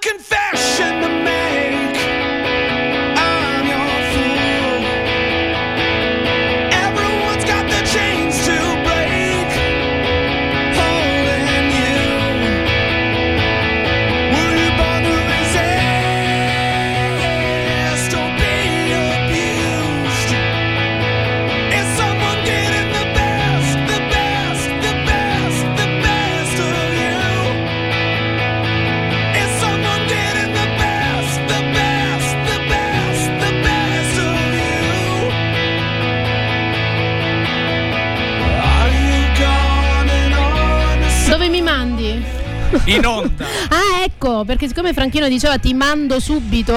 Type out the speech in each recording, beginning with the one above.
confess. in onda. ah, ecco, perché siccome Franchino diceva ti mando subito.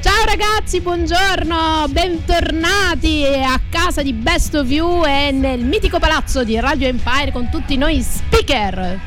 Ciao ragazzi, buongiorno, bentornati a casa di Best of You e nel mitico palazzo di Radio Empire con tutti noi speaker.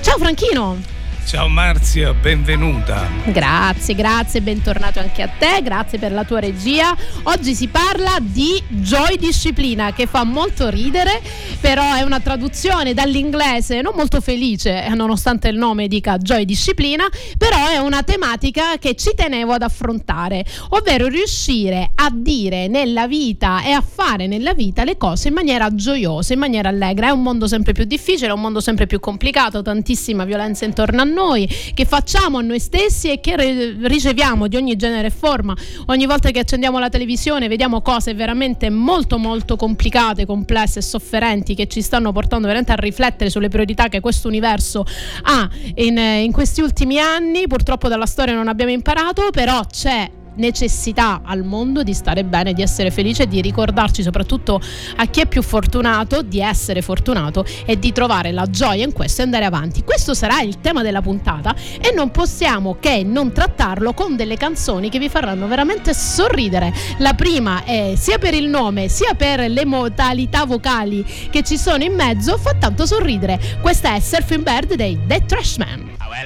Ciao Franchino. Ciao Marzia, benvenuta. Grazie, grazie, bentornato anche a te, grazie per la tua regia. Oggi si parla di Joy Disciplina che fa molto ridere, però è una traduzione dall'inglese non molto felice, nonostante il nome dica Joy Disciplina, però è una tematica che ci tenevo ad affrontare, ovvero riuscire a dire nella vita e a fare nella vita le cose in maniera gioiosa, in maniera allegra. È un mondo sempre più difficile, è un mondo sempre più complicato, tantissima violenza intorno a noi noi, che facciamo a noi stessi e che riceviamo di ogni genere e forma. Ogni volta che accendiamo la televisione vediamo cose veramente molto molto complicate, complesse e sofferenti che ci stanno portando veramente a riflettere sulle priorità che questo universo ha in, in questi ultimi anni. Purtroppo dalla storia non abbiamo imparato, però c'è necessità al mondo di stare bene, di essere felice di ricordarci soprattutto a chi è più fortunato di essere fortunato e di trovare la gioia in questo e andare avanti. Questo sarà il tema della puntata e non possiamo che non trattarlo con delle canzoni che vi faranno veramente sorridere. La prima è sia per il nome sia per le modalità vocali che ci sono in mezzo fa tanto sorridere. Questa è Surfing Bird dei The Trashman. Well,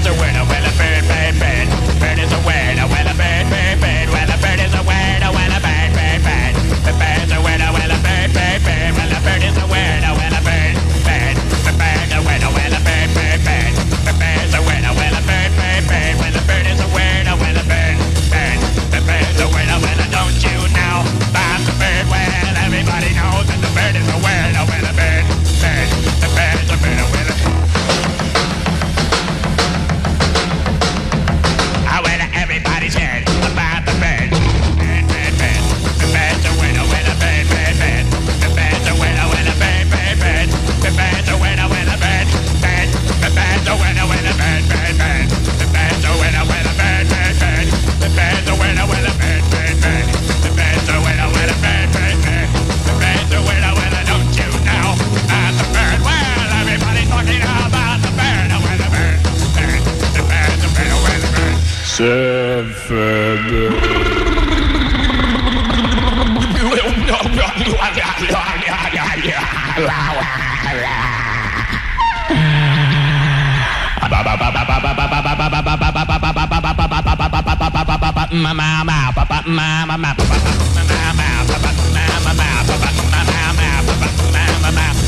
bird. Bird, bird, bird. A. Well, a bird, bird, bird. Bird is a winner. Well, a bird, bird, bird. Well, a bird is a. Well, a bird, bird, bird. The bird's a winner. Well, a bird, bird, bird. Well, a bird is a. Mama, mama, papa, mama, papa, mama, papa, mama, papa, mama, papa, mama, mama,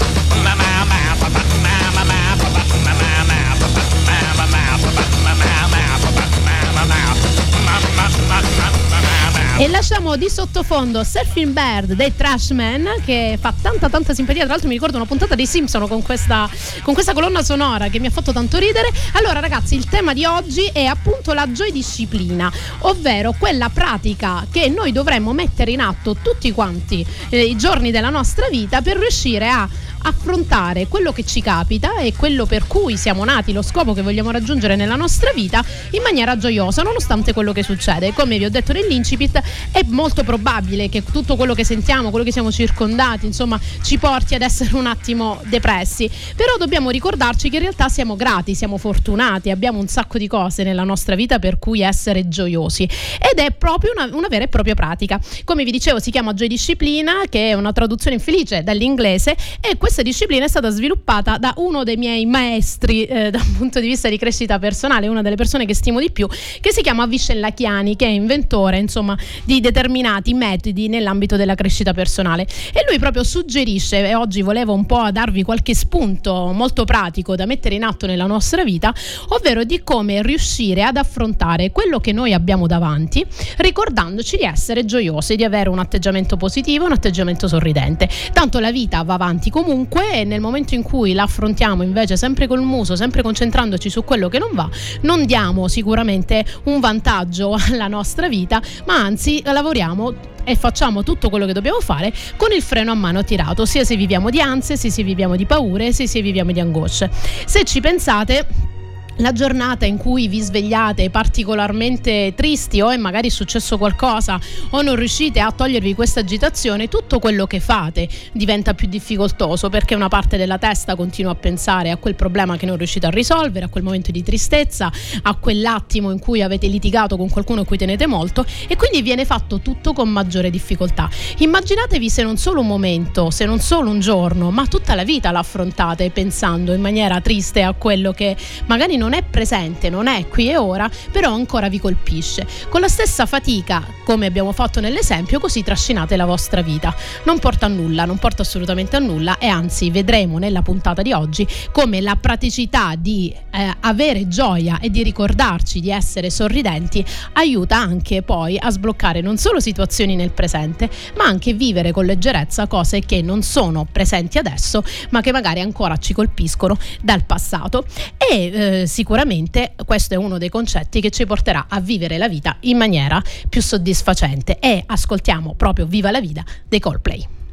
E lasciamo di sottofondo Surfing Bird dei Trashman che fa tanta tanta simpatia. Tra l'altro mi ricordo una puntata dei Simpson con questa, con questa colonna sonora che mi ha fatto tanto ridere. Allora ragazzi il tema di oggi è appunto la joy disciplina, ovvero quella pratica che noi dovremmo mettere in atto tutti quanti eh, i giorni della nostra vita per riuscire a affrontare quello che ci capita e quello per cui siamo nati, lo scopo che vogliamo raggiungere nella nostra vita in maniera gioiosa, nonostante quello che succede. Come vi ho detto nell'incipit, è molto probabile che tutto quello che sentiamo, quello che siamo circondati, insomma, ci porti ad essere un attimo depressi. Però dobbiamo ricordarci che in realtà siamo grati, siamo fortunati, abbiamo un sacco di cose nella nostra vita per cui essere gioiosi. Ed è proprio una, una vera e propria pratica. Come vi dicevo, si chiama Joy Disciplina, che è una traduzione infelice dall'inglese, e questo questa disciplina è stata sviluppata da uno dei miei maestri eh, dal punto di vista di crescita personale, una delle persone che stimo di più, che si chiama Vishen Lachiani, che è inventore insomma, di determinati metodi nell'ambito della crescita personale. E lui proprio suggerisce, e oggi volevo un po' darvi qualche spunto molto pratico da mettere in atto nella nostra vita, ovvero di come riuscire ad affrontare quello che noi abbiamo davanti, ricordandoci di essere gioiosi, di avere un atteggiamento positivo, un atteggiamento sorridente. Tanto la vita va avanti comunque e nel momento in cui la affrontiamo invece sempre col muso, sempre concentrandoci su quello che non va, non diamo sicuramente un vantaggio alla nostra vita, ma anzi lavoriamo e facciamo tutto quello che dobbiamo fare con il freno a mano tirato, sia se viviamo di ansie, sia se viviamo di paure, sia se viviamo di angosce. Se ci pensate la giornata in cui vi svegliate particolarmente tristi o è magari successo qualcosa o non riuscite a togliervi questa agitazione, tutto quello che fate diventa più difficoltoso perché una parte della testa continua a pensare a quel problema che non riuscite a risolvere, a quel momento di tristezza, a quell'attimo in cui avete litigato con qualcuno a cui tenete molto e quindi viene fatto tutto con maggiore difficoltà. Immaginatevi se non solo un momento, se non solo un giorno, ma tutta la vita l'affrontate pensando in maniera triste a quello che magari non non è presente, non è qui e ora, però ancora vi colpisce. Con la stessa fatica, come abbiamo fatto nell'esempio, così trascinate la vostra vita. Non porta a nulla, non porta assolutamente a nulla e anzi vedremo nella puntata di oggi come la praticità di eh, avere gioia e di ricordarci di essere sorridenti aiuta anche poi a sbloccare non solo situazioni nel presente, ma anche vivere con leggerezza cose che non sono presenti adesso, ma che magari ancora ci colpiscono dal passato. E eh, sicuramente questo è uno dei concetti che ci porterà a vivere la vita in maniera più soddisfacente e ascoltiamo proprio Viva la Vida dei Coldplay.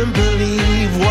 couldn't believe what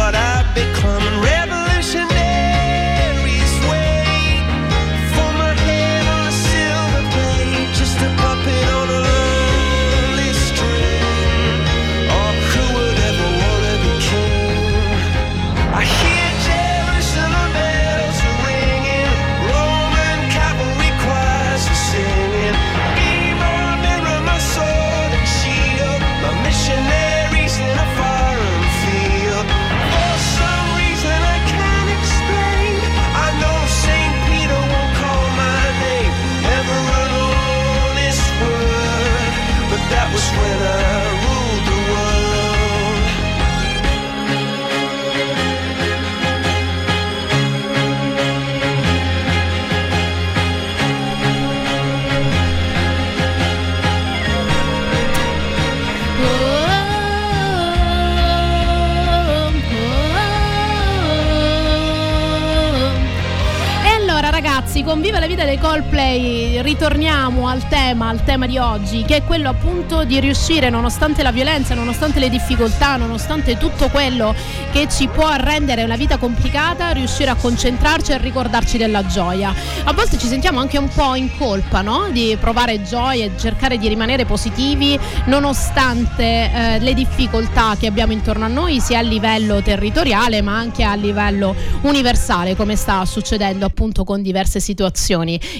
con Viva la vita dei Coldplay ritorniamo al tema, al tema di oggi, che è quello appunto di riuscire, nonostante la violenza, nonostante le difficoltà, nonostante tutto quello che ci può rendere la vita complicata, riuscire a concentrarci e a ricordarci della gioia. A volte ci sentiamo anche un po' in colpa, no? Di provare gioia e cercare di rimanere positivi nonostante eh, le difficoltà che abbiamo intorno a noi, sia a livello territoriale ma anche a livello universale, come sta succedendo appunto con diverse situazioni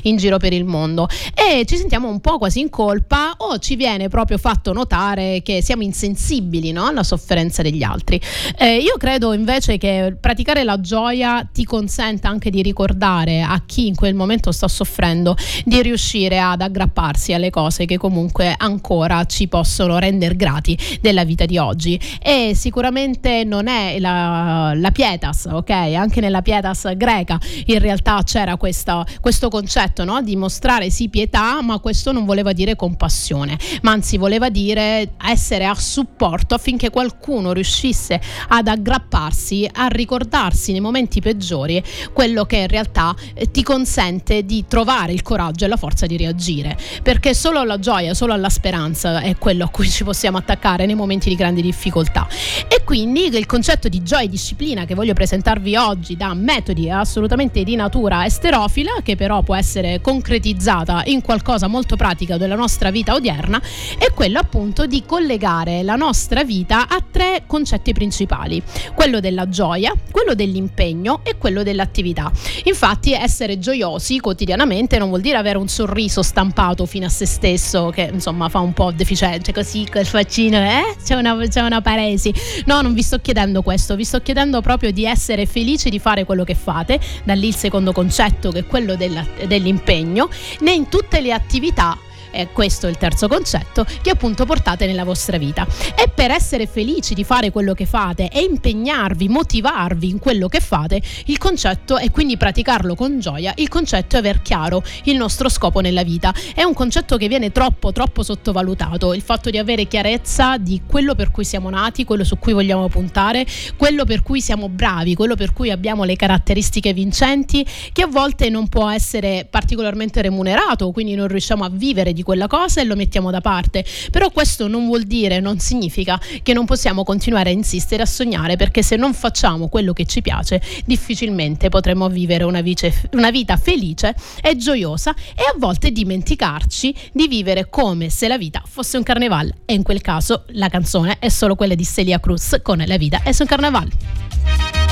in giro per il mondo. E ci sentiamo un po' quasi in colpa o ci viene proprio fatto notare che siamo insensibili no? alla sofferenza degli altri. Eh, io credo invece che praticare la gioia ti consenta anche di ricordare a chi in quel momento sta soffrendo di riuscire ad aggrapparsi alle cose che comunque ancora ci possono rendere grati della vita di oggi. E sicuramente non è la, la pietas, ok? Anche nella pietas greca in realtà c'era questa, questo concetto no? di mostrare sì pietà, ma questo non voleva dire compassione, ma anzi voleva dire essere a supporto affinché qualcuno riuscisse ad aggrapparsi, a ricordarsi nei momenti peggiori quello che in realtà eh, ti consente di trovare il coraggio e la forza di reagire, perché solo alla gioia, solo alla speranza è quello a cui ci possiamo attaccare nei momenti di grandi difficoltà. E quindi il concetto di gioia e disciplina che voglio presentarvi oggi da metodi assolutamente di natura esterofila, che però può essere concretizzata in qualcosa molto pratico della nostra vita odierna, è quello appunto di collegare la nostra vita a tre concetti principali, quello della gioia, quello dell'impegno e quello dell'attività. Infatti essere gioiosi quotidianamente non vuol dire avere un sorriso stampato fino a se stesso che insomma fa un po' deficiente così col faccino, eh? C'è una, c'è una paresi. No, non vi sto chiedendo questo, vi sto chiedendo proprio di essere felici di fare quello che fate, da lì il secondo concetto che è quello dell'impegno, né in tutte le attività è questo il terzo concetto che appunto portate nella vostra vita. E per essere felici di fare quello che fate e impegnarvi, motivarvi in quello che fate, il concetto è quindi praticarlo con gioia, il concetto è aver chiaro il nostro scopo nella vita. È un concetto che viene troppo troppo sottovalutato, il fatto di avere chiarezza di quello per cui siamo nati, quello su cui vogliamo puntare, quello per cui siamo bravi, quello per cui abbiamo le caratteristiche vincenti, che a volte non può essere particolarmente remunerato, quindi non riusciamo a vivere di quella cosa e lo mettiamo da parte. Però questo non vuol dire, non significa che non possiamo continuare a insistere, a sognare, perché se non facciamo quello che ci piace, difficilmente potremo vivere una, vice, una vita felice e gioiosa e a volte dimenticarci di vivere come se la vita fosse un carnevale. E in quel caso la canzone è solo quella di Celia Cruz con La vita è un carnevale.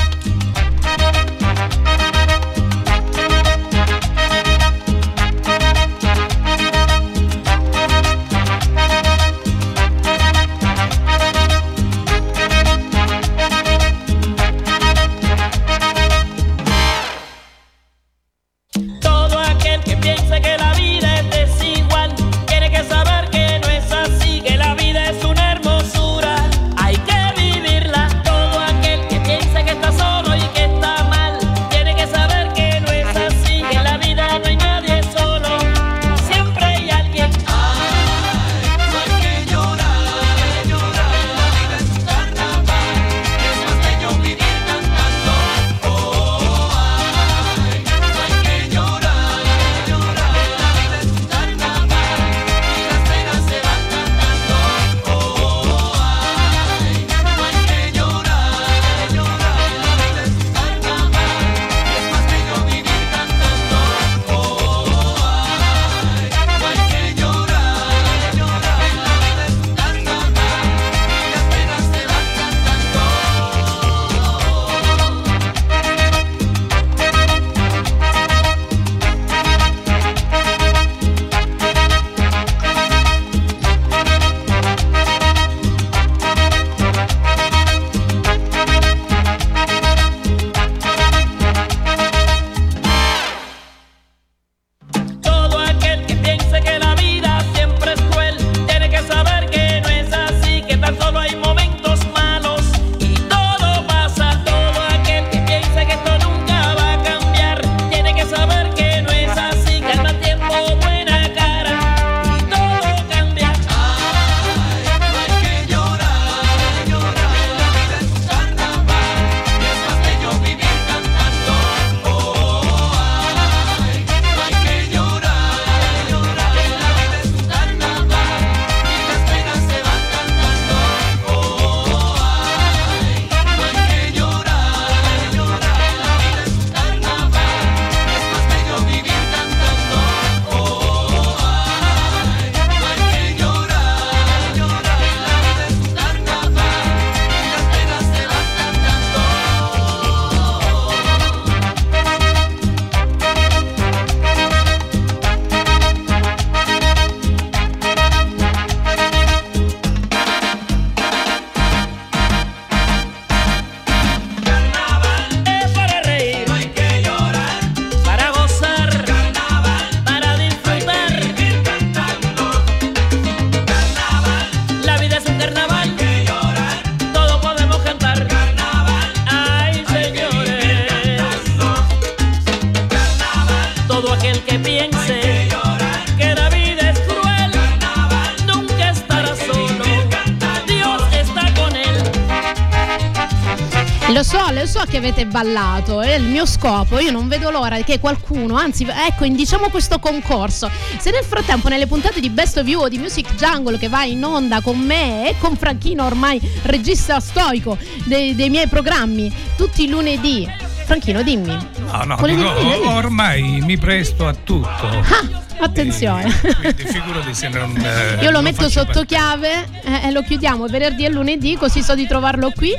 Avete ballato, è il mio scopo. Io non vedo l'ora che qualcuno, anzi, ecco, indiciamo questo concorso. Se nel frattempo nelle puntate di Best of You o di Music Jungle che va in onda con me e con Franchino, ormai regista stoico dei, dei miei programmi, tutti i lunedì. Franchino, dimmi. No, no, dico, ormai mi presto a tutto. Ah Attenzione. quindi figurati se non. Eh, Io lo metto sotto parte. chiave eh, e lo chiudiamo venerdì e lunedì, così so di trovarlo qui.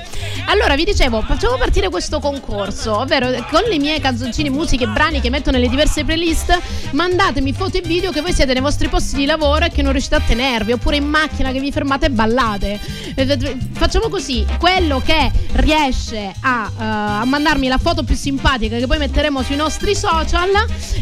Allora, vi dicevo, facciamo partire questo concorso, ovvero con le mie canzoncine, musiche, brani che metto nelle diverse playlist, mandatemi foto e video che voi siete nei vostri posti di lavoro e che non riuscite a tenervi, oppure in macchina che vi fermate e ballate. Eh, facciamo così, quello che riesce a, uh, a mandarmi la foto più simpatica che poi metteremo sui nostri social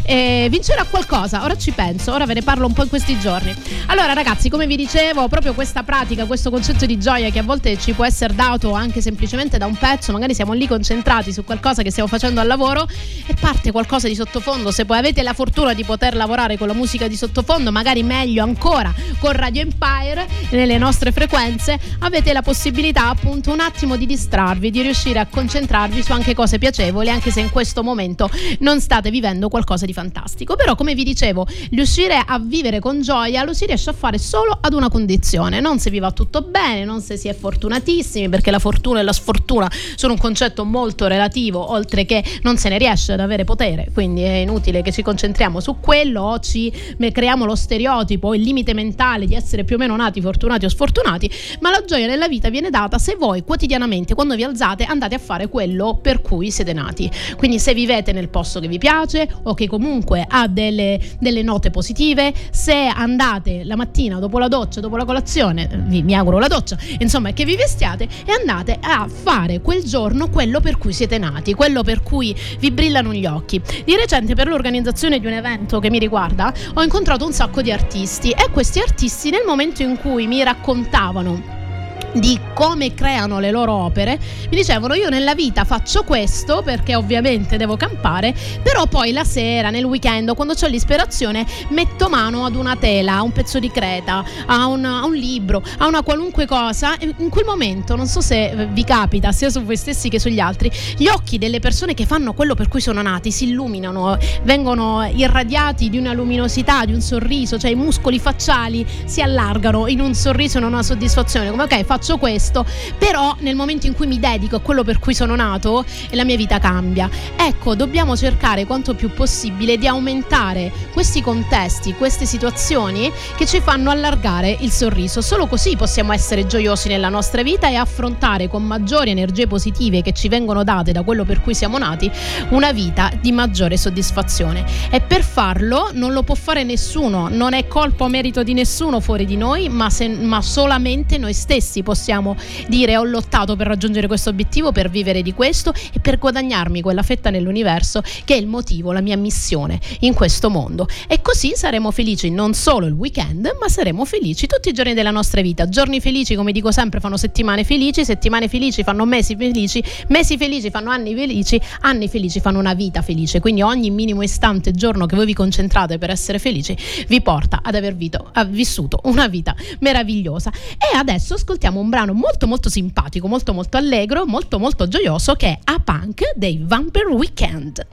eh, vincerà qualcosa. Ora ci penso, ora ve ne parlo un po' in questi giorni. Allora ragazzi, come vi dicevo, proprio questa pratica, questo concetto di gioia che a volte ci può essere dato anche semplicemente da un pezzo, magari siamo lì concentrati su qualcosa che stiamo facendo al lavoro e parte qualcosa di sottofondo, se poi avete la fortuna di poter lavorare con la musica di sottofondo, magari meglio ancora con Radio Empire nelle nostre frequenze, avete la possibilità appunto un attimo di distrarvi, di riuscire a concentrarvi su anche cose piacevoli, anche se in questo momento non state vivendo qualcosa di fantastico. Però come vi dicevo, riuscire a vivere con gioia lo si riesce a fare solo ad una condizione, non se vi va tutto bene, non se si è fortunatissimi, perché la fortuna e la sfortuna sono un concetto molto relativo, oltre che non se ne riesce ad avere potere, quindi è inutile che ci concentriamo su quello o ci creiamo lo stereotipo, il limite mentale di essere più o meno nati fortunati o sfortunati, ma la gioia nella vita viene data se voi quotidianamente quando vi alzate andate a fare quello per cui siete nati. Quindi se vivete nel posto che vi piace o che comunque ha delle, delle note positive, se andate la mattina dopo la doccia, dopo la colazione, vi, mi auguro la doccia, insomma che vi vestiate e andate a fare quel giorno quello per cui siete nati, quello per cui vi brillano gli occhi. Di recente per l'organizzazione di un evento che mi riguarda ho incontrato un sacco di artisti e questi artisti nel momento in cui mi raccontavano di come creano le loro opere, mi dicevano io nella vita faccio questo perché ovviamente devo campare, però poi la sera, nel weekend, quando ho l'ispirazione, metto mano ad una tela, a un pezzo di creta, a un, a un libro, a una qualunque cosa. In quel momento, non so se vi capita, sia su voi stessi che sugli altri, gli occhi delle persone che fanno quello per cui sono nati si illuminano, vengono irradiati di una luminosità, di un sorriso, cioè i muscoli facciali si allargano in un sorriso in una soddisfazione, come ok, faccio questo, però nel momento in cui mi dedico a quello per cui sono nato, la mia vita cambia. Ecco, dobbiamo cercare quanto più possibile di aumentare questi contesti, queste situazioni che ci fanno allargare il sorriso. Solo così possiamo essere gioiosi nella nostra vita e affrontare con maggiori energie positive che ci vengono date da quello per cui siamo nati una vita di maggiore soddisfazione. E per farlo non lo può fare nessuno, non è colpa o merito di nessuno fuori di noi, ma, se, ma solamente noi stessi possiamo dire ho lottato per raggiungere questo obiettivo, per vivere di questo e per guadagnarmi quella fetta nell'universo che è il motivo, la mia missione in questo mondo. E così saremo felici non solo il weekend, ma saremo felici tutti i giorni della nostra vita. Giorni felici, come dico sempre, fanno settimane felici, settimane felici fanno mesi felici, mesi felici fanno anni felici, anni felici fanno una vita felice. Quindi ogni minimo istante, giorno che voi vi concentrate per essere felici, vi porta ad aver vito, vissuto una vita meravigliosa. E adesso ascoltiamo un brano molto molto simpatico, molto molto allegro, molto molto gioioso che è A Punk dei Vampire Weekend.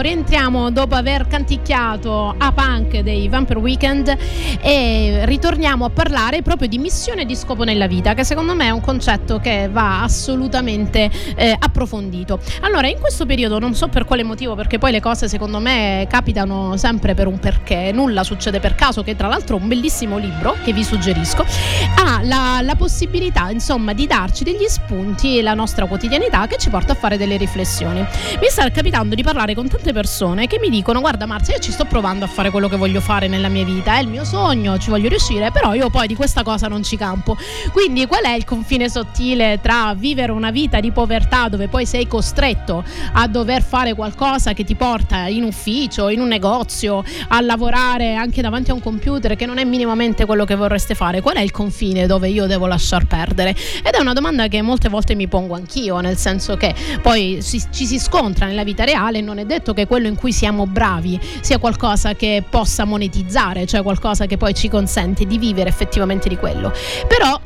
Rientriamo, dopo aver canticchiato a punk dei Vampire Weekend e ritorniamo a parlare proprio di missione e di scopo nella vita, che secondo me è un concetto che va assolutamente eh, approfondito. Allora, in questo periodo non so per quale motivo, perché poi le cose secondo me capitano sempre per un perché, nulla succede per caso, che tra l'altro un bellissimo libro che vi suggerisco, ha la, la possibilità insomma di darci degli spunti la nostra quotidianità che ci porta a fare delle riflessioni. Mi sta capitando di parlare con tante persone che mi dicono guarda Marzia io ci sto provando a fare quello che voglio fare nella mia vita, è il mio sogno, ci voglio riuscire, però io poi di questa cosa non ci campo. Quindi qual è il confine sottile tra vivere una vita di povertà dove poi sei costretto a dover fare qualcosa che ti porta in ufficio, in un negozio, a lavorare anche davanti a un computer che non è minimamente quello che vorreste fare? Qual è il confine dove io devo lasciar perdere? Ed è una domanda che molte volte mi pongo anch'io, nel senso che poi si, ci si scontra nella vita reale non è detto che quello in cui siamo bravi sia qualcosa che possa monetizzare, cioè qualcosa che poi ci consente di vivere effettivamente di quello. Però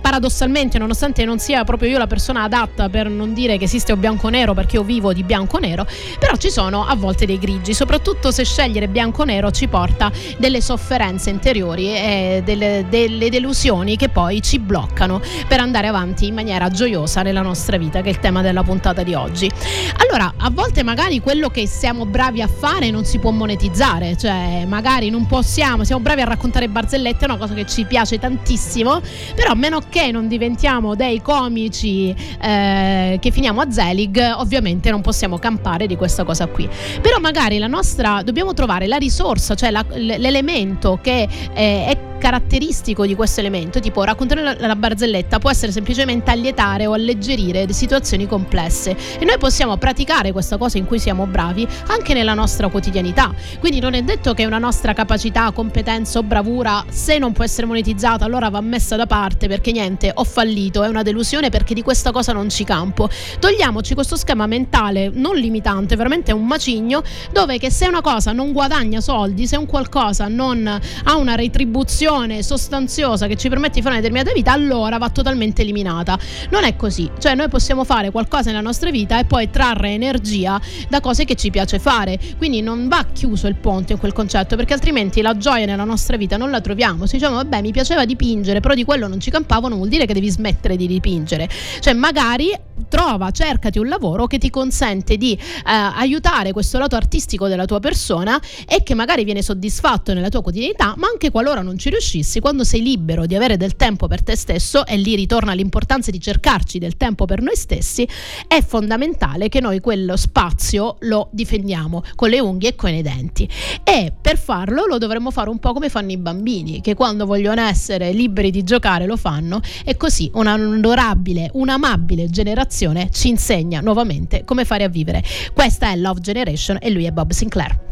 paradossalmente, nonostante non sia proprio io la persona adatta per non dire che esiste o bianco-nero perché io vivo di bianco-nero, però ci sono a volte dei grigi, soprattutto se scegliere bianco-nero ci porta delle sofferenze interiori e delle, delle delusioni che poi ci bloccano per andare avanti in maniera gioiosa nella nostra vita, che è il tema della puntata di oggi. Allora, a volte magari quello che siamo bravi a fare non si può monetizzare, cioè magari non possiamo, siamo bravi a raccontare barzellette, è una cosa che ci piace tantissimo, però a meno che non diventiamo dei comici eh, che finiamo a Zelig, ovviamente non possiamo campare di questa cosa qui. Però magari la nostra dobbiamo trovare la risorsa, cioè la, l'elemento che eh, è caratteristico di questo elemento, tipo raccontare la, la barzelletta può essere semplicemente allietare o alleggerire situazioni complesse e noi possiamo praticare questa cosa in cui siamo bravi anche nella nostra quotidianità. Quindi non è detto che una nostra capacità, competenza o bravura, se non può essere monetizzata, allora va messa da parte perché niente, ho fallito, è una delusione perché di questa cosa non ci campo. Togliamoci questo schema mentale non limitante, veramente un macigno, dove che se una cosa non guadagna soldi, se un qualcosa non ha una retribuzione sostanziosa che ci permette di fare una determinata vita, allora va totalmente eliminata. Non è così, cioè noi possiamo fare qualcosa nella nostra vita e poi trarre energia da cose che ci piace fare. Quindi non va chiuso il ponte in quel concetto, perché altrimenti la gioia nella nostra vita non la troviamo. Se diciamo, vabbè, mi piaceva dipingere, però di quello non ci campavo, non vuol dire che devi smettere di dipingere. Cioè, magari trova, cercati un lavoro che ti consente di eh, aiutare questo lato artistico della tua persona e che magari viene soddisfatto nella tua quotidianità, ma anche qualora non ci riuscissi, quando sei libero di avere del tempo per te stesso, e lì ritorna l'importanza di cercarci del tempo per noi stessi, è fondamentale che noi quello spazio lo difendiamo con le unghie e con i denti. E per farlo lo dovremmo fare un po' come fanno i bambini, che quando vogliono essere liberi di giocare lo fanno, e così una onorabile, un'amabile generazione ci insegna nuovamente come fare a vivere. Questa è Love Generation e lui è Bob Sinclair.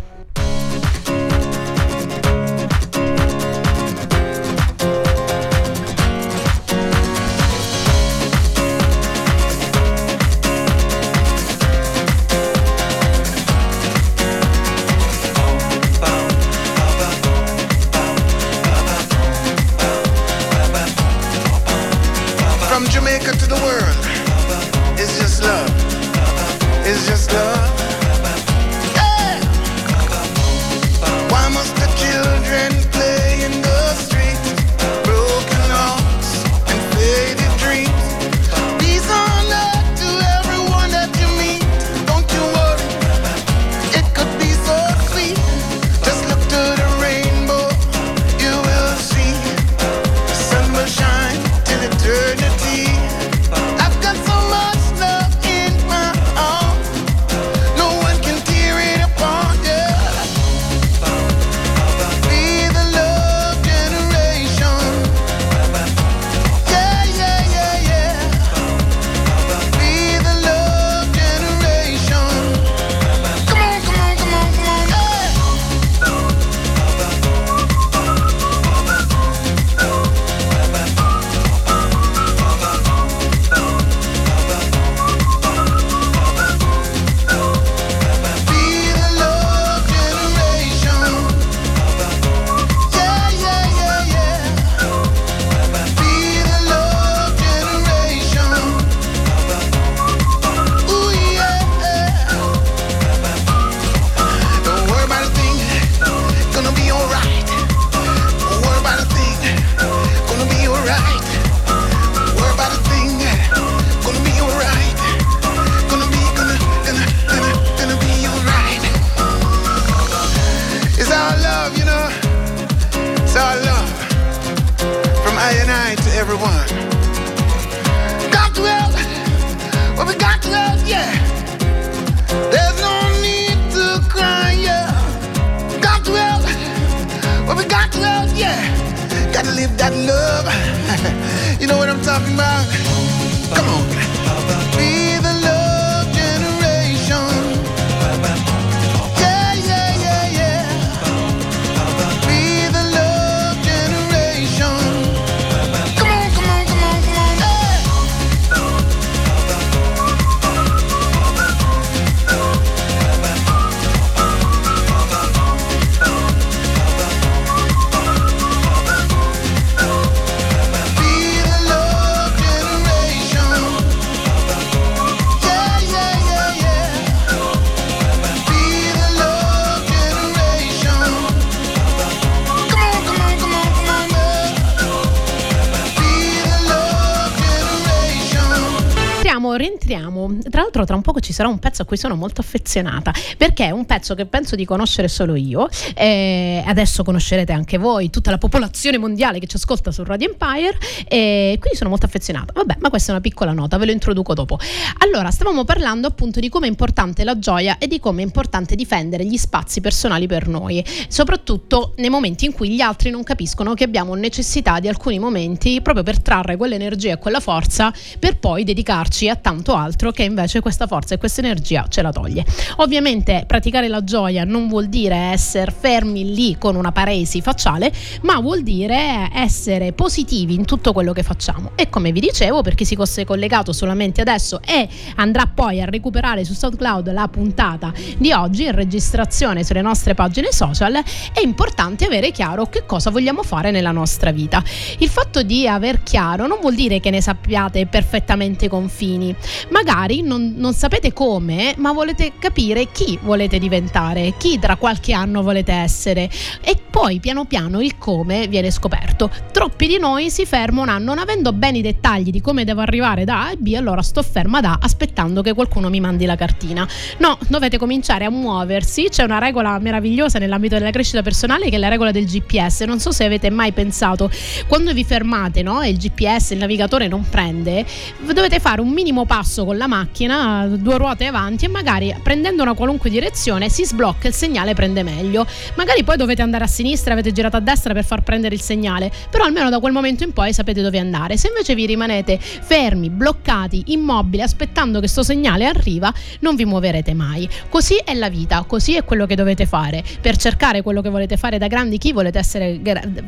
Rientriamo. Tra un poco ci sarà un pezzo a cui sono molto affezionata perché è un pezzo che penso di conoscere solo io. E adesso conoscerete anche voi, tutta la popolazione mondiale che ci ascolta su Radio Empire. E quindi sono molto affezionata. Vabbè, ma questa è una piccola nota, ve lo introduco dopo. Allora, stavamo parlando appunto di come è importante la gioia e di come è importante difendere gli spazi personali per noi, soprattutto nei momenti in cui gli altri non capiscono che abbiamo necessità di alcuni momenti proprio per trarre quell'energia e quella forza per poi dedicarci a tanto altro che invece questa forza e questa energia ce la toglie. Ovviamente praticare la gioia non vuol dire essere fermi lì con una paresi facciale, ma vuol dire essere positivi in tutto quello che facciamo. E come vi dicevo, per chi si fosse collegato solamente adesso e andrà poi a recuperare su SoundCloud la puntata di oggi in registrazione sulle nostre pagine social, è importante avere chiaro che cosa vogliamo fare nella nostra vita. Il fatto di aver chiaro non vuol dire che ne sappiate perfettamente i confini. Magari non, non sapete come, ma volete capire chi volete diventare, chi tra qualche anno volete essere. E poi piano piano il come viene scoperto. Troppi di noi si fermano non avendo bene i dettagli di come devo arrivare da A e B, allora sto ferma da A aspettando che qualcuno mi mandi la cartina. No, dovete cominciare a muoversi. C'è una regola meravigliosa nell'ambito della crescita personale che è la regola del GPS. Non so se avete mai pensato, quando vi fermate no, e il GPS, il navigatore non prende, dovete fare un minimo passo con la macchina, due ruote avanti e magari prendendo una qualunque direzione si sblocca il segnale prende meglio. Magari poi dovete andare a sinistra, avete girato a destra per far prendere il segnale, però almeno da quel momento in poi sapete dove andare. Se invece vi rimanete fermi, bloccati, immobili, aspettando che sto segnale arriva, non vi muoverete mai. Così è la vita, così è quello che dovete fare per cercare quello che volete fare da grandi, chi volete essere,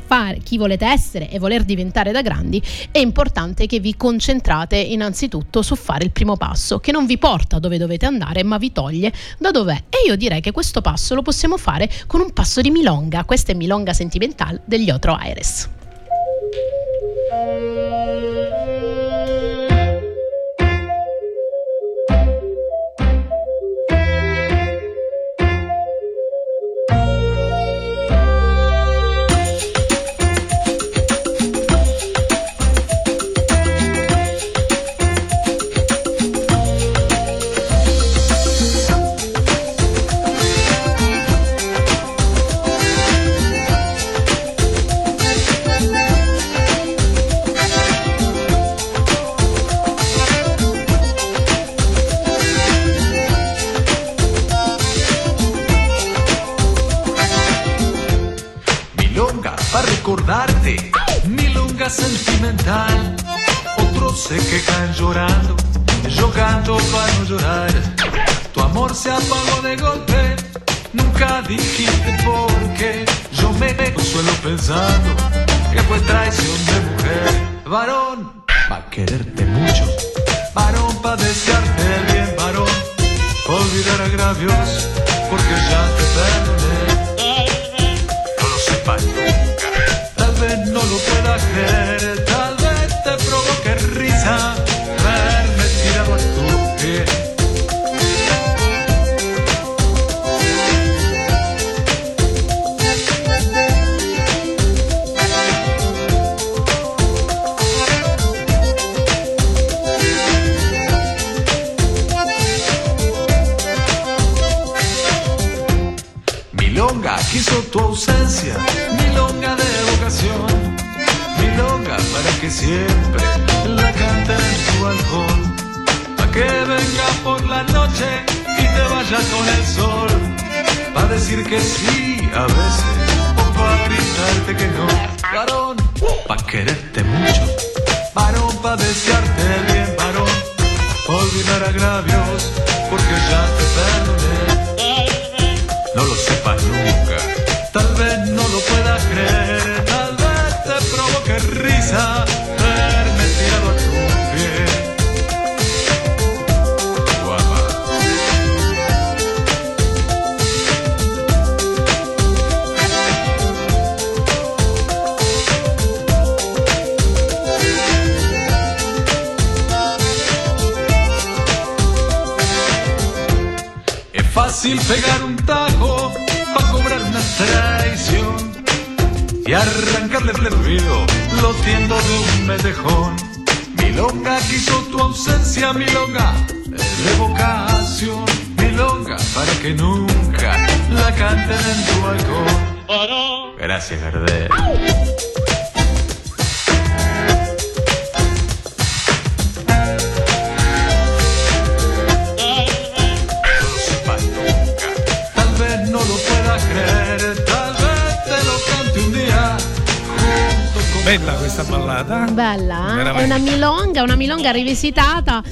fare, chi volete essere e voler diventare da grandi, è importante che vi concentrate innanzitutto su fare il primo passo, che non vi porta dove dovete andare, ma vi toglie da dov'è. E io direi che questo passo lo possiamo fare con un passo di milonga. Questa è Milonga Sentimental degli Otro Aires. Sentimental. Otros se quejan llorando, jugando para no llorar. Tu amor se apagó de golpe, nunca dijiste por qué. Yo me consuelo pensando que fue traición de mujer. Varón, va a quererte mucho. Varón, para desearte bien, varón. Olvidar agravios, porque ya te perdoné lo Bella, eh? È una milonga, una milonga rivisitata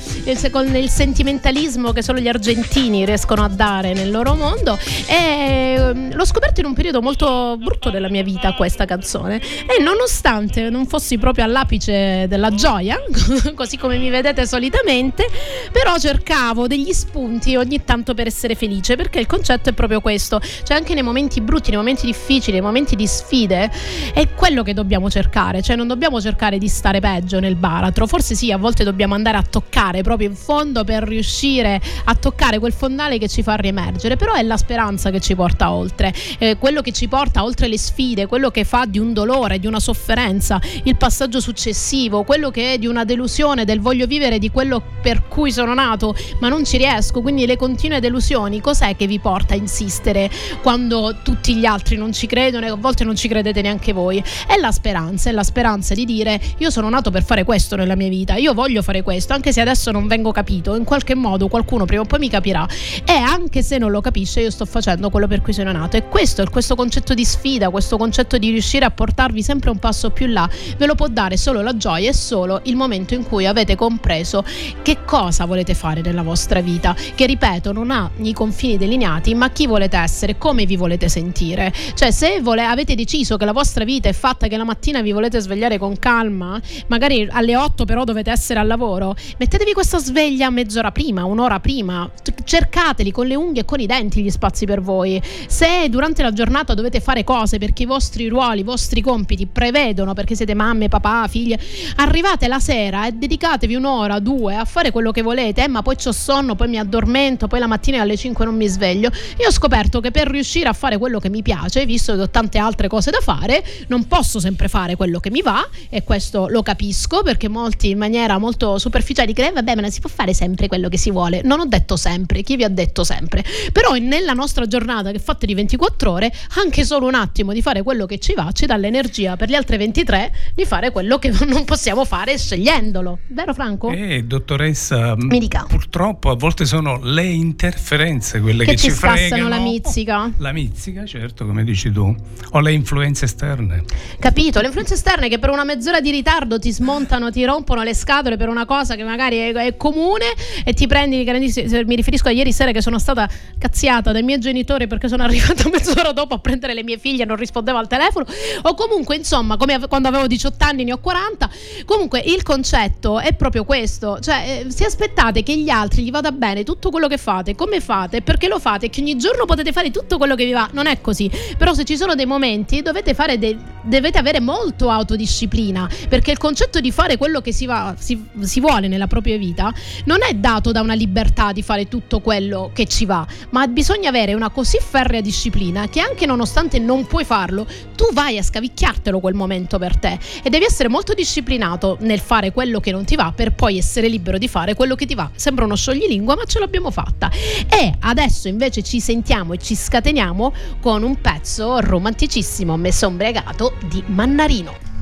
con il sentimentalismo che solo gli argentini riescono a dare nel loro mondo. E ehm, l'ho scoperto in un periodo molto brutto della mia vita questa canzone. E nonostante non fossi proprio all'apice della gioia, così come mi vedete solitamente, però cercavo degli spunti ogni tanto per essere felice, perché il concetto è proprio questo. Cioè anche nei momenti brutti, nei momenti difficili, nei momenti di sfide, è quello che dobbiamo cercare, cioè non dobbiamo cercare di stare peggio nel baratro, forse sì, a volte dobbiamo andare a toccare proprio in fondo per riuscire a toccare quel fondale che ci fa riemergere, però è la speranza che ci porta oltre, eh, quello che ci porta oltre le sfide, quello che fa di un dolore, di una sofferenza, il passaggio successivo, quello che è di una delusione del voglio vivere di quello per cui sono nato, ma non ci riesco, quindi le continue delusioni, cos'è che vi porta a insistere quando tutti gli altri non ci credono e a volte non ci credete neanche voi? È la speranza, è la speranza di dire io sono nato per fare questo nella mia vita, io voglio fare questo, anche se adesso non vengo capito, in qualche modo qualcuno prima o poi mi capirà e anche se non lo capisce io sto facendo quello per cui sono nato e questo questo concetto di sfida, questo concetto di riuscire a portarvi sempre un passo più là, ve lo può dare solo la gioia e solo il momento in cui avete compreso che cosa volete fare nella vostra vita, che ripeto non ha i confini delineati, ma chi volete essere, come vi volete sentire. Cioè se vole- avete deciso che la vostra vita è fatta che la mattina vi volete svegliare con calma, magari alle 8 però dovete essere al lavoro, mettetevi questa sveglia mezz'ora prima, un'ora prima, cercateli con le unghie e con i denti gli spazi per voi. Se durante la giornata dovete fare cose perché i vostri ruoli, i vostri compiti prevedono, perché siete mamme, papà, figlie, arrivate la sera e dedicatevi un'ora, due a fare quello che volete, eh, ma poi c'ho sonno, poi mi addormento, poi la mattina alle 5 non mi sveglio. Io ho scoperto che per riuscire a fare quello che mi piace, visto che ho tante altre cose da fare, non posso sempre fare quello che mi va e questo lo capisco perché molti in maniera molto superficiale dicono "Eh, vabbè ma si può fare sempre quello che si vuole. Non ho detto sempre, chi vi ha detto sempre? Però nella nostra giornata che è fatta di 24 ore, anche solo un attimo di fare quello che ci va ci dà l'energia per le altre 23 di fare quello che non possiamo fare scegliendolo. Vero Franco? Eh, dottoressa, Mi dica. purtroppo a volte sono le interferenze quelle Che che, ci scassano fregano. la mizzica. La mizzica, certo, come dici tu. O le influenze esterne. Capito? Le influenze esterne che per una mezz'ora di ritardo ti smontano, ti rompono le scatole per una cosa che magari è, è comune e ti prendi, mi riferisco a ieri sera che sono stata cazziata dai miei genitori perché sono arrivata mezz'ora dopo a prendere le mie figlie e non rispondevo al telefono. O comunque insomma come quando avevo 18 anni ne ho 40 comunque il concetto è proprio questo. Cioè eh, se aspettate che gli altri gli vada bene tutto quello che fate come fate perché lo fate che ogni giorno potete fare tutto quello che vi va non è così. Però se ci sono dei momenti dovete fare dei, dovete avere molto autodisciplina perché il concetto di fare quello che si, va, si, si vuole nella propria vita non è dato da una libertà di fare tutto quello che ci va ma bisogna avere una così ferrea disciplina che anche nonostante non puoi farlo tu vai a scavicchiartelo quel momento per te. E devi essere molto disciplinato nel fare quello che non ti va per poi essere libero di fare quello che ti va. Sembra uno scioglilingua ma ce l'abbiamo fatta. E adesso invece ci sentiamo e ci scateniamo con un pezzo romanticissimo messo ombriagato di Mannarino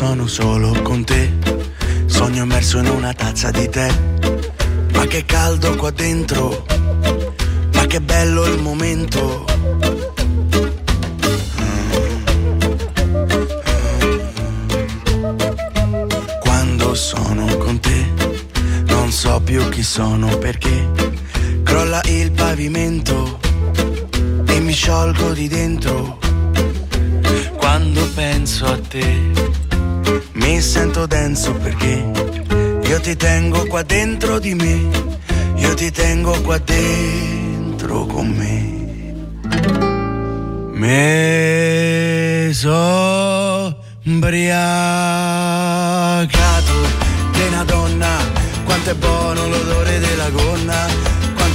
sono solo con te, sogno immerso in una tazza di tè. Ma che caldo qua dentro, ma che bello il momento. Quando sono con te, non so più chi sono perché crolla il pavimento e mi sciolgo di dentro. Quando penso a te, sento denso perché io ti tengo qua dentro di me, io ti tengo qua dentro con me. Me so ubriacato di una donna, quanto è buono l'odore della gonna,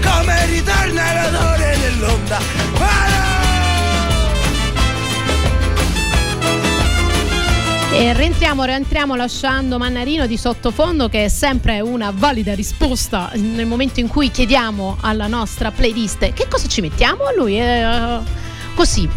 come ritorna l'odore dell'onda. Ah! E rientriamo, rientriamo lasciando Mannarino di sottofondo che è sempre una valida risposta nel momento in cui chiediamo alla nostra playlist che cosa ci mettiamo a lui è così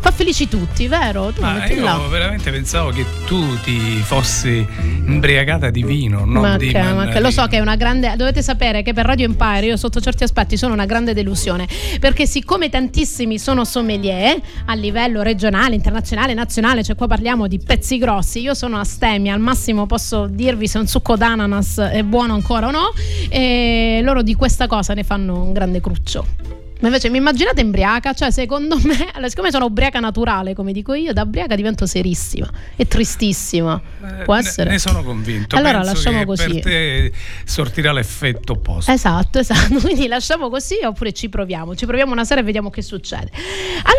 fa felici tutti vero? tu Ma io là veramente pensavo che tu ti fossi imbriagata di vino, non ma di che, ma lo so che è una grande. Dovete sapere che per Radio Empire io sotto certi aspetti sono una grande delusione. Perché siccome tantissimi sono sommelier a livello regionale, internazionale, nazionale, cioè qua parliamo di pezzi grossi, io sono astemia, al massimo posso dirvi se un succo d'ananas è buono ancora o no. E loro di questa cosa ne fanno un grande cruccio. Ma invece mi immaginate imbriaca? Cioè, secondo me, siccome sono ubriaca naturale, come dico io, da ubriaca divento serissima e tristissima. Eh, Può essere? Ne, sono convinto. Allora Penso lasciamo che così. Per te sortirà l'effetto opposto. Esatto, esatto. Quindi lasciamo così oppure ci proviamo. Ci proviamo una sera e vediamo che succede.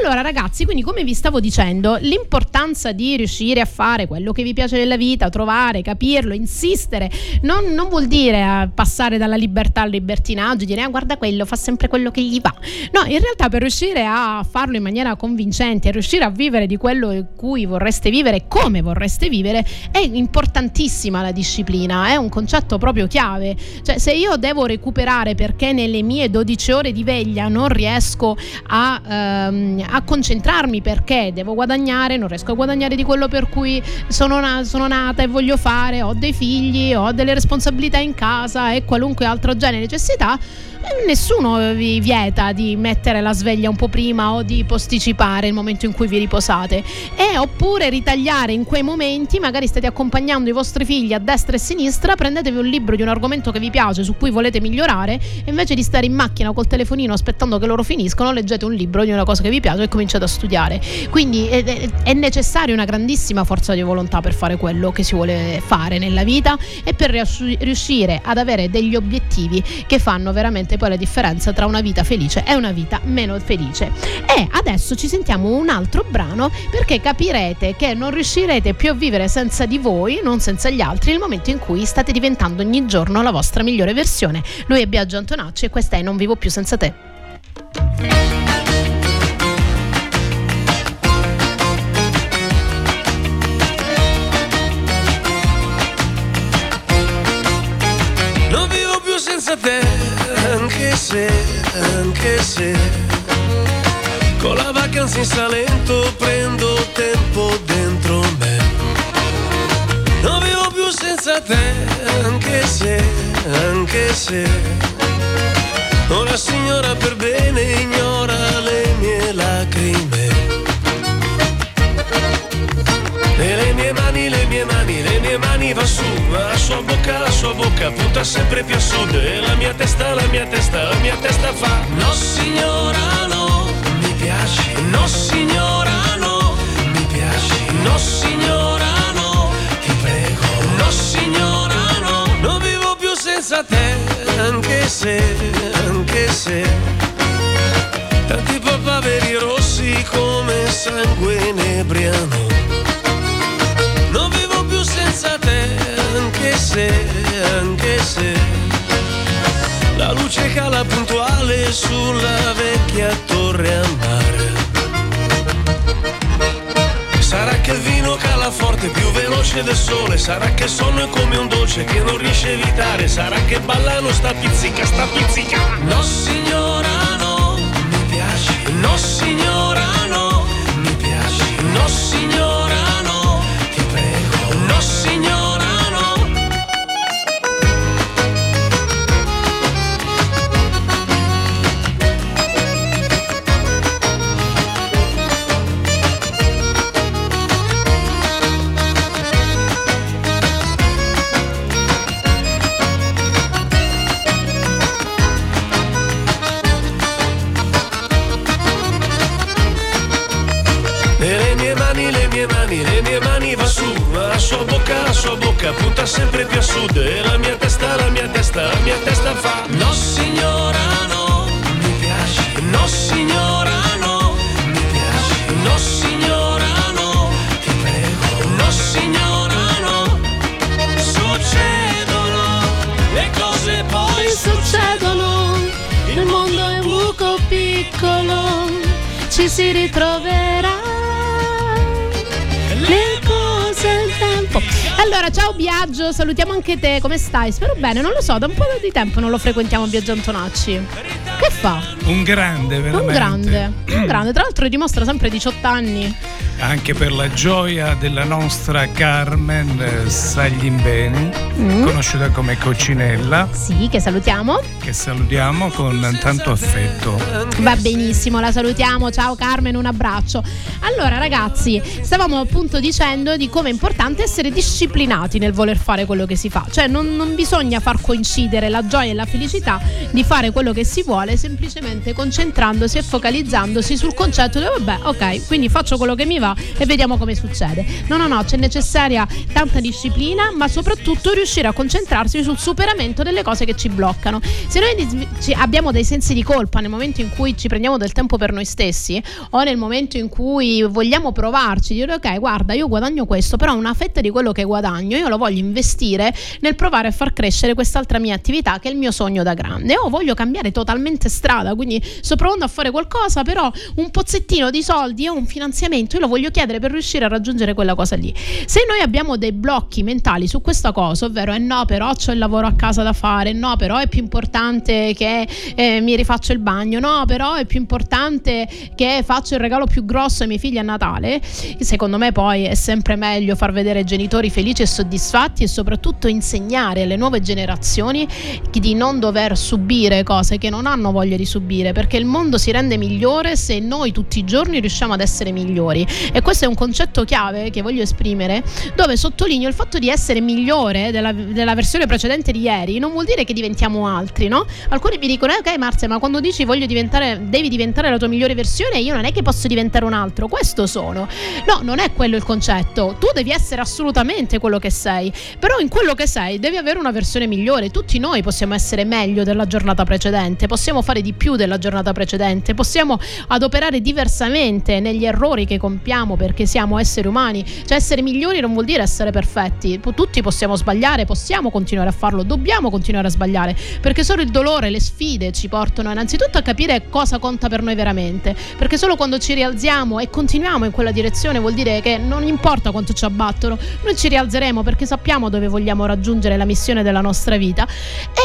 Allora, ragazzi, quindi come vi stavo dicendo, l'importanza di riuscire a fare quello che vi piace nella vita, trovare, capirlo, insistere, non, non vuol dire eh, passare dalla libertà al libertinaggio, dire ah, guarda quello, fa sempre quello che gli va. No, in realtà per riuscire a farlo in maniera convincente, riuscire a vivere di quello in cui vorreste vivere come vorreste vivere, è importantissima la disciplina, è un concetto proprio chiave. Cioè, se io devo recuperare perché nelle mie 12 ore di veglia non riesco a, ehm, a concentrarmi perché devo guadagnare, non riesco a guadagnare di quello per cui sono, na- sono nata e voglio fare, ho dei figli, ho delle responsabilità in casa e qualunque altro genere di necessità, nessuno vi vieta di mettere la sveglia un po' prima o di posticipare il momento in cui vi riposate e oppure ritagliare in quei momenti, magari state accompagnando i vostri figli a destra e a sinistra, prendetevi un libro di un argomento che vi piace, su cui volete migliorare e invece di stare in macchina col telefonino aspettando che loro finiscono, leggete un libro di una cosa che vi piace e cominciate a studiare. Quindi è, è- è necessaria una grandissima forza di volontà per fare quello che si vuole fare nella vita e per riusci- riuscire ad avere degli obiettivi che fanno veramente poi la differenza tra una vita felice e una vita meno felice. E adesso ci sentiamo un altro brano perché capirete che non riuscirete più a vivere senza di voi, non senza gli altri, nel momento in cui state diventando ogni giorno la vostra migliore versione. Lui è Biagio Antonacci e questa è Non vivo più senza te. Se, anche se con la vacanza in Salento prendo tempo dentro me. Non vivo più senza te, anche se, anche se una signora per bene ignora le mie lacrime. E le mie mani, le mie mani, mie mani va su, la sua bocca, la sua bocca punta sempre più a sud. E la mia testa, la mia testa, la mia testa fa No signora no, mi piaci, no signora no, mi piaci, no signora no, ti prego, no signora no, non vivo più senza te, anche se, anche se. Tanti papaveri rossi come sangue inebriano. Se, anche se. La luce cala puntuale sulla vecchia torre a mare. Sarà che il vino cala forte, più veloce del sole, sarà che il sonno è come un dolce che non riesce a evitare, sarà che ballano sta pizzica, sta pizzica. No signora no, mi piaci, no signora Biagio, salutiamo anche te, come stai? Spero bene, non lo so, da un po' di tempo non lo frequentiamo Biagio Antonacci. Che fa? Un grande, veramente. Un grande, un grande, tra l'altro dimostra sempre 18 anni. Anche per la gioia della nostra Carmen Saglimbeni, Mm. conosciuta come Coccinella, Sì, che salutiamo. che salutiamo con tanto affetto. Va benissimo, la salutiamo. Ciao Carmen, un abbraccio. Allora, ragazzi, stavamo appunto dicendo di come è importante essere disciplinati nel voler fare quello che si fa. Cioè, non, non bisogna far coincidere la gioia e la felicità di fare quello che si vuole, semplicemente concentrandosi e focalizzandosi sul concetto di vabbè, ok, quindi faccio quello che mi va e vediamo come succede. No, no, no, c'è necessaria tanta disciplina, ma soprattutto riuscire a concentrarsi sul superamento delle cose che ci bloccano. Se noi abbiamo dei sensi di colpa nel momento in cui ci prendiamo del tempo per noi stessi o nel momento in cui vogliamo provarci, dire ok, guarda, io guadagno questo, però una fetta di quello che guadagno io lo voglio investire nel provare a far crescere quest'altra mia attività che è il mio sogno da grande o voglio cambiare totalmente strada, quindi sto provando a fare qualcosa, però un pozzettino di soldi o un finanziamento io lo voglio chiedere per riuscire a raggiungere quella cosa lì. Se noi abbiamo dei blocchi mentali su questa cosa, ovvero eh no, però ho il lavoro a casa da fare, no, però è più importante che eh, mi rifaccio il bagno, no, però è più importante che faccio il regalo più grosso ai miei figli a Natale, secondo me poi è sempre meglio far vedere genitori felici e soddisfatti e soprattutto insegnare alle nuove generazioni di non dover subire cose che non hanno voglia di subire, perché il mondo si rende migliore se noi tutti i giorni riusciamo ad essere migliori. E questo è un concetto chiave che voglio esprimere, dove sottolineo il fatto di essere migliore della, della versione precedente di ieri, non vuol dire che diventiamo altri, no? Alcuni mi dicono, eh, ok Marzia, ma quando dici voglio diventare, devi diventare la tua migliore versione, io non è che posso diventare un altro, questo sono. No, non è quello il concetto. Tu devi essere assolutamente quello che sei, però in quello che sei devi avere una versione migliore. Tutti noi possiamo essere meglio della giornata precedente, possiamo fare di più della giornata precedente, possiamo adoperare diversamente negli errori che compiamo perché siamo esseri umani. Cioè essere migliori non vuol dire essere perfetti. Tutti possiamo sbagliare, possiamo continuare a farlo, dobbiamo continuare a sbagliare, perché solo il dolore, le sfide ci portano innanzitutto a capire cosa conta per noi veramente, perché solo quando ci rialziamo e continuiamo in quella direzione vuol dire che non importa quanto ci abbattono, noi ci rialzeremo perché sappiamo dove vogliamo raggiungere la missione della nostra vita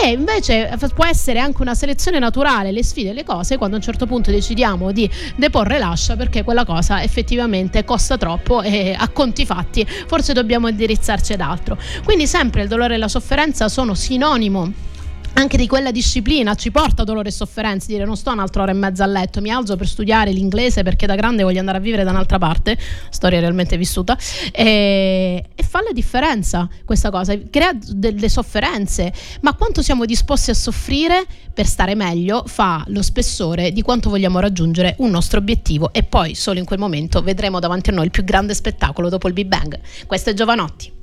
e invece f- può essere anche una selezione naturale, le sfide, le cose, quando a un certo punto decidiamo di deporre l'ascia perché quella cosa effettivamente costa troppo e a conti fatti forse dobbiamo indirizzarci ad altro. Quindi sempre il dolore e la sofferenza sono sinonimo anche di quella disciplina ci porta dolore e sofferenza, dire non sto un'altra ora e mezza a letto, mi alzo per studiare l'inglese perché da grande voglio andare a vivere da un'altra parte, storia realmente vissuta, e, e fa la differenza questa cosa, crea delle sofferenze, ma quanto siamo disposti a soffrire per stare meglio fa lo spessore di quanto vogliamo raggiungere un nostro obiettivo e poi solo in quel momento vedremo davanti a noi il più grande spettacolo dopo il Big Bang. Questo è Giovanotti.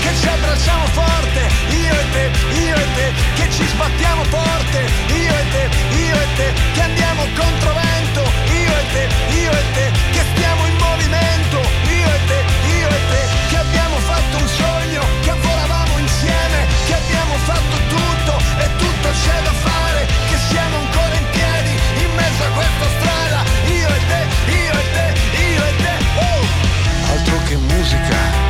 che ci abbracciamo forte, io e te, io e te, che ci sbattiamo forte, io e te, io e te, che andiamo contro vento, io e te, io e te, che stiamo in movimento, io e te, io e te, che abbiamo fatto un sogno, che volavamo insieme, che abbiamo fatto tutto e tutto c'è da fare, che siamo ancora in piedi in mezzo a questa strada, io e te, io e te, io e te, oh! Altro che musica,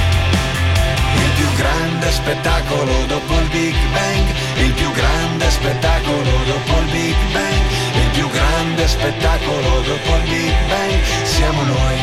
Il più grande spettacolo dopo il Big Bang, il più grande spettacolo dopo il Big Bang, il più grande spettacolo dopo il Big Bang, siamo noi.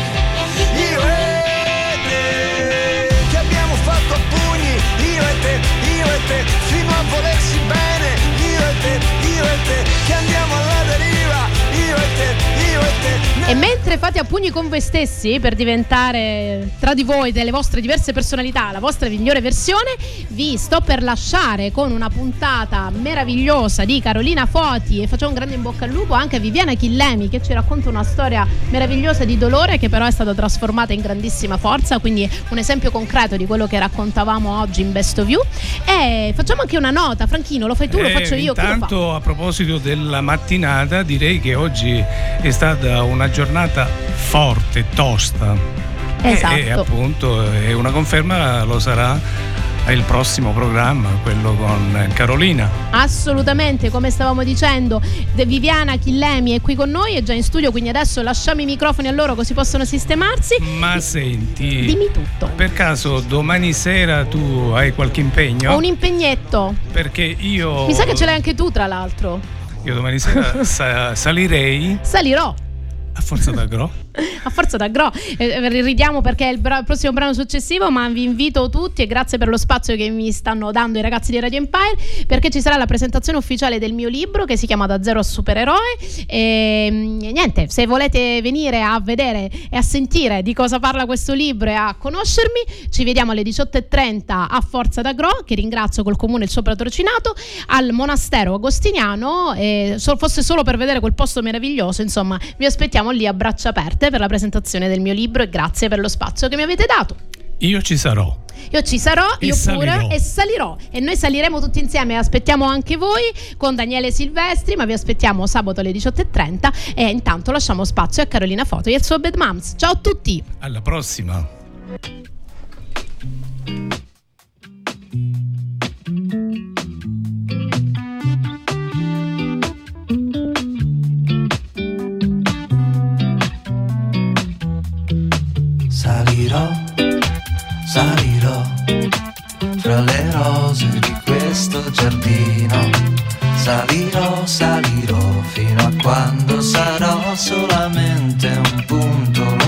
Io e te, che abbiamo fatto a pugni, io e te, io e te, fino a volersi bene, io e te, io e te, che andiamo alla deriva, io e te, io e te. E mentre fate a pugni con voi stessi per diventare tra di voi delle vostre diverse personalità la vostra migliore versione, vi sto per lasciare con una puntata meravigliosa di Carolina Foti e facciamo un grande in bocca al lupo anche a Viviana Chillemi che ci racconta una storia meravigliosa di dolore che però è stata trasformata in grandissima forza, quindi un esempio concreto di quello che raccontavamo oggi in Best of You. E facciamo anche una nota, Franchino, lo fai tu, lo Eh, faccio io, lo? Intanto, a proposito della mattinata, direi che oggi è stata una giornata forte, tosta. E- Esatto. E, appunto è una conferma, lo sarà il prossimo programma, quello con Carolina. Assolutamente, come stavamo dicendo, Viviana Chillemi è qui con noi, è già in studio, quindi adesso lasciamo i microfoni a loro così possono sistemarsi. Ma senti, Dimmi tutto. per caso domani sera tu hai qualche impegno? Ho un impegnetto. Perché io... Mi sa che ce l'hai anche tu, tra l'altro. Io domani sera sa- salirei Salirò. A Forza d'Agro. A forza da gro. Eh, ridiamo perché è il, bra- il prossimo brano successivo, ma vi invito tutti e grazie per lo spazio che mi stanno dando i ragazzi di Radio Empire perché ci sarà la presentazione ufficiale del mio libro che si chiama Da zero a supereroe e mm, niente, se volete venire a vedere e a sentire di cosa parla questo libro e a conoscermi, ci vediamo alle 18.30 a Forza d'Agro, che ringrazio col comune il suo patrocinato, al monastero agostiniano, e so- fosse solo per vedere quel posto meraviglioso, insomma, vi aspettiamo lì a braccia aperte per la presentazione del mio libro e grazie per lo spazio che mi avete dato. Io ci sarò. Io ci sarò, E io pure, salirò. e salirò. E noi saliremo tutti insieme. Aspettiamo anche voi con Daniele Silvestri, ma vi aspettiamo sabato alle 18.30. E intanto lasciamo spazio a Carolina Foto e al suo Bad Moms. Ciao a tutti! Alla prossima. Salirò, salirò fra le rose di questo giardino. Salirò, salirò fino a quando sarò solamente un punto